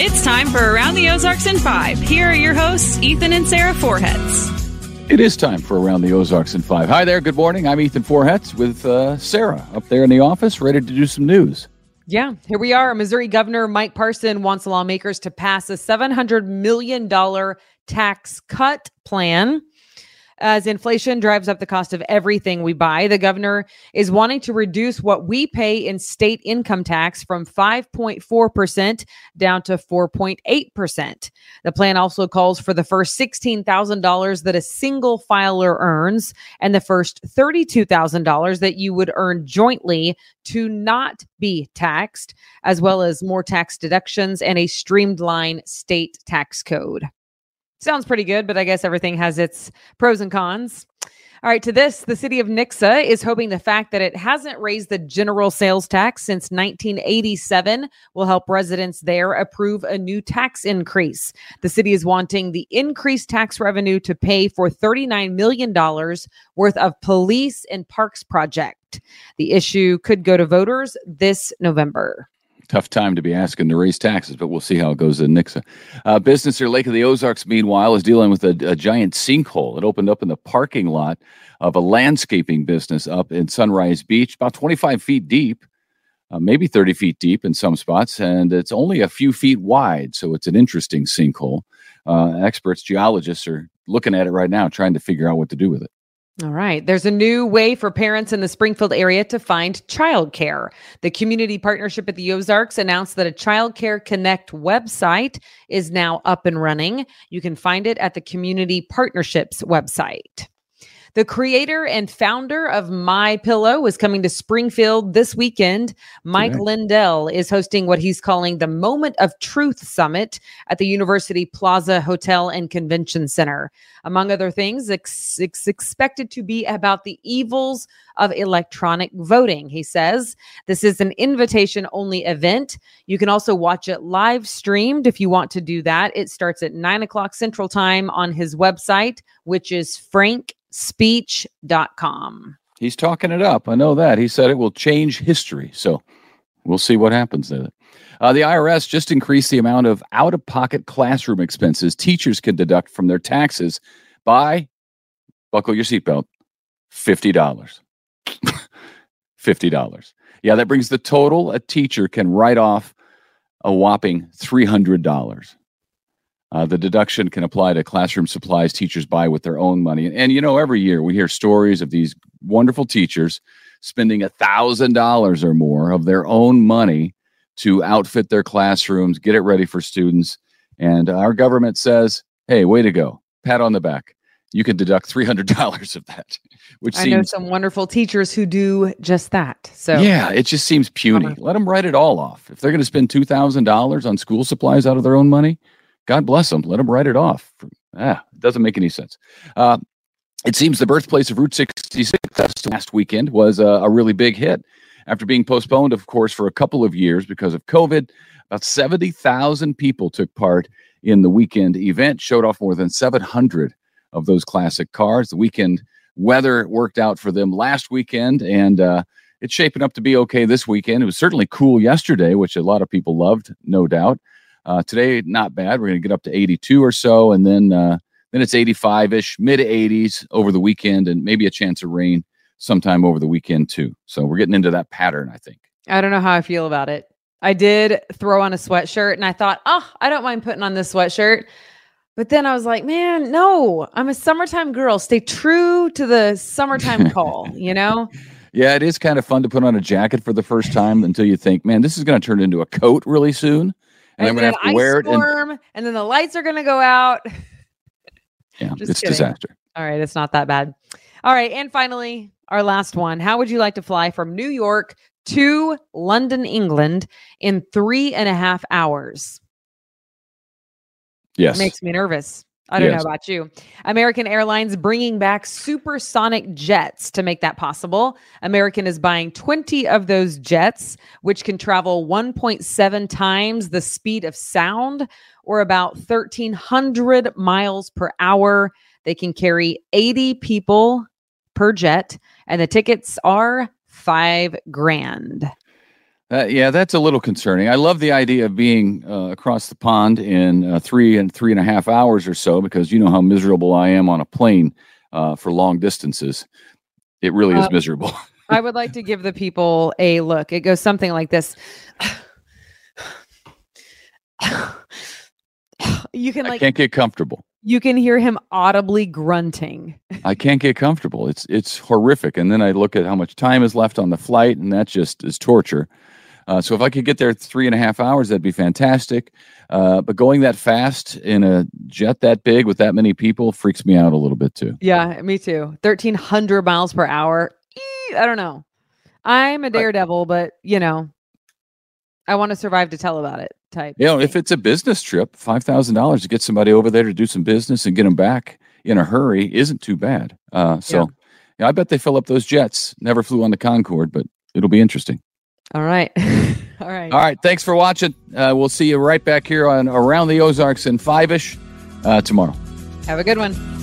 It's time for Around the Ozarks in Five. Here are your hosts, Ethan and Sarah Forhetz. It is time for Around the Ozarks in Five. Hi there. Good morning. I'm Ethan Forhetz with uh, Sarah up there in the office, ready to do some news. Yeah, here we are. Missouri Governor Mike Parson wants lawmakers to pass a $700 million tax cut plan. As inflation drives up the cost of everything we buy, the governor is wanting to reduce what we pay in state income tax from 5.4% down to 4.8%. The plan also calls for the first $16,000 that a single filer earns and the first $32,000 that you would earn jointly to not be taxed, as well as more tax deductions and a streamlined state tax code. Sounds pretty good, but I guess everything has its pros and cons. All right, to this, the city of Nixa is hoping the fact that it hasn't raised the general sales tax since 1987 will help residents there approve a new tax increase. The city is wanting the increased tax revenue to pay for $39 million worth of police and parks project. The issue could go to voters this November tough time to be asking to raise taxes, but we'll see how it goes in Nixa. Uh, business here, Lake of the Ozarks, meanwhile, is dealing with a, a, giant sinkhole. It opened up in the parking lot of a landscaping business up in Sunrise Beach, about 25 feet deep, uh, maybe 30 feet deep in some spots, and it's only a few feet wide. So it's an interesting sinkhole. Uh, experts, geologists are looking at it right now, trying to figure out what to do with it. All right. There's a new way for parents in the Springfield area to find childcare. The Community Partnership at the Ozarks announced that a Child Care Connect website is now up and running. You can find it at the Community Partnerships website. The creator and founder of My Pillow is coming to Springfield this weekend. Mike Lindell is hosting what he's calling the Moment of Truth Summit at the University Plaza Hotel and Convention Center. Among other things, it's, it's expected to be about the evils of electronic voting. He says this is an invitation only event. You can also watch it live streamed if you want to do that. It starts at nine o'clock Central Time on his website, which is Frank speech.com. He's talking it up. I know that. He said it will change history. So we'll see what happens there. Uh, the IRS just increased the amount of out of pocket classroom expenses teachers can deduct from their taxes by, buckle your seatbelt, $50. $50. Yeah, that brings the total a teacher can write off a whopping $300. Uh, the deduction can apply to classroom supplies teachers buy with their own money. And, and you know, every year we hear stories of these wonderful teachers spending a thousand dollars or more of their own money to outfit their classrooms, get it ready for students. And our government says, "Hey, way to go! Pat on the back. You can deduct three hundred dollars of that." Which I seems, know some wonderful teachers who do just that. So yeah, it just seems puny. Let them write it all off. If they're going to spend two thousand dollars on school supplies out of their own money, God bless them. Let them write it off. Ah, it doesn't make any sense. Uh, it seems the birthplace of Route 66 last weekend was a, a really big hit. After being postponed, of course, for a couple of years because of COVID, about 70,000 people took part in the weekend event, showed off more than 700 of those classic cars. The weekend weather worked out for them last weekend, and uh, it's shaping up to be okay this weekend. It was certainly cool yesterday, which a lot of people loved, no doubt. Uh, today, not bad. We're going to get up to 82 or so, and then uh, then it's 85 ish, mid 80s over the weekend, and maybe a chance of rain sometime over the weekend too. So we're getting into that pattern, I think. I don't know how I feel about it. I did throw on a sweatshirt, and I thought, oh, I don't mind putting on this sweatshirt. But then I was like, man, no, I'm a summertime girl. Stay true to the summertime call, you know? Yeah, it is kind of fun to put on a jacket for the first time until you think, man, this is going to turn into a coat really soon and, and I'm gonna have to wear storm, it. And, and then the lights are gonna go out. Yeah, Just it's kidding. disaster. All right, it's not that bad. All right, and finally, our last one. How would you like to fly from New York to London, England, in three and a half hours? Yes, it makes me nervous. I don't yes. know about you. American Airlines bringing back supersonic jets to make that possible. American is buying 20 of those jets, which can travel 1.7 times the speed of sound or about 1,300 miles per hour. They can carry 80 people per jet, and the tickets are five grand. Uh, yeah, that's a little concerning. I love the idea of being uh, across the pond in uh, three and three and a half hours or so because you know how miserable I am on a plane uh, for long distances. It really is Uh, miserable. I would like to give the people a look. It goes something like this. you can. I can't get comfortable. you can hear him audibly grunting. I can't get comfortable. It's it's horrific. And then I look at how much time is left on the flight, and that just is torture. Uh, so if I could get there three and a half hours, that'd be fantastic. Uh, but going that fast in a jet that big with that many people freaks me out a little bit too. Yeah, me too. 1300 miles per hour. Eee, I don't know. I'm a daredevil, but you know, I want to survive to tell about it type. You know, if it's a business trip, five thousand dollars to get somebody over there to do some business and get them back in a hurry isn't too bad. Uh, so yeah, I bet they fill up those jets. Never flew on the Concorde, but it'll be interesting. All right. All right. All right, thanks for watching. Uh, we'll see you right back here on Around the Ozarks in five ish uh, tomorrow. Have a good one.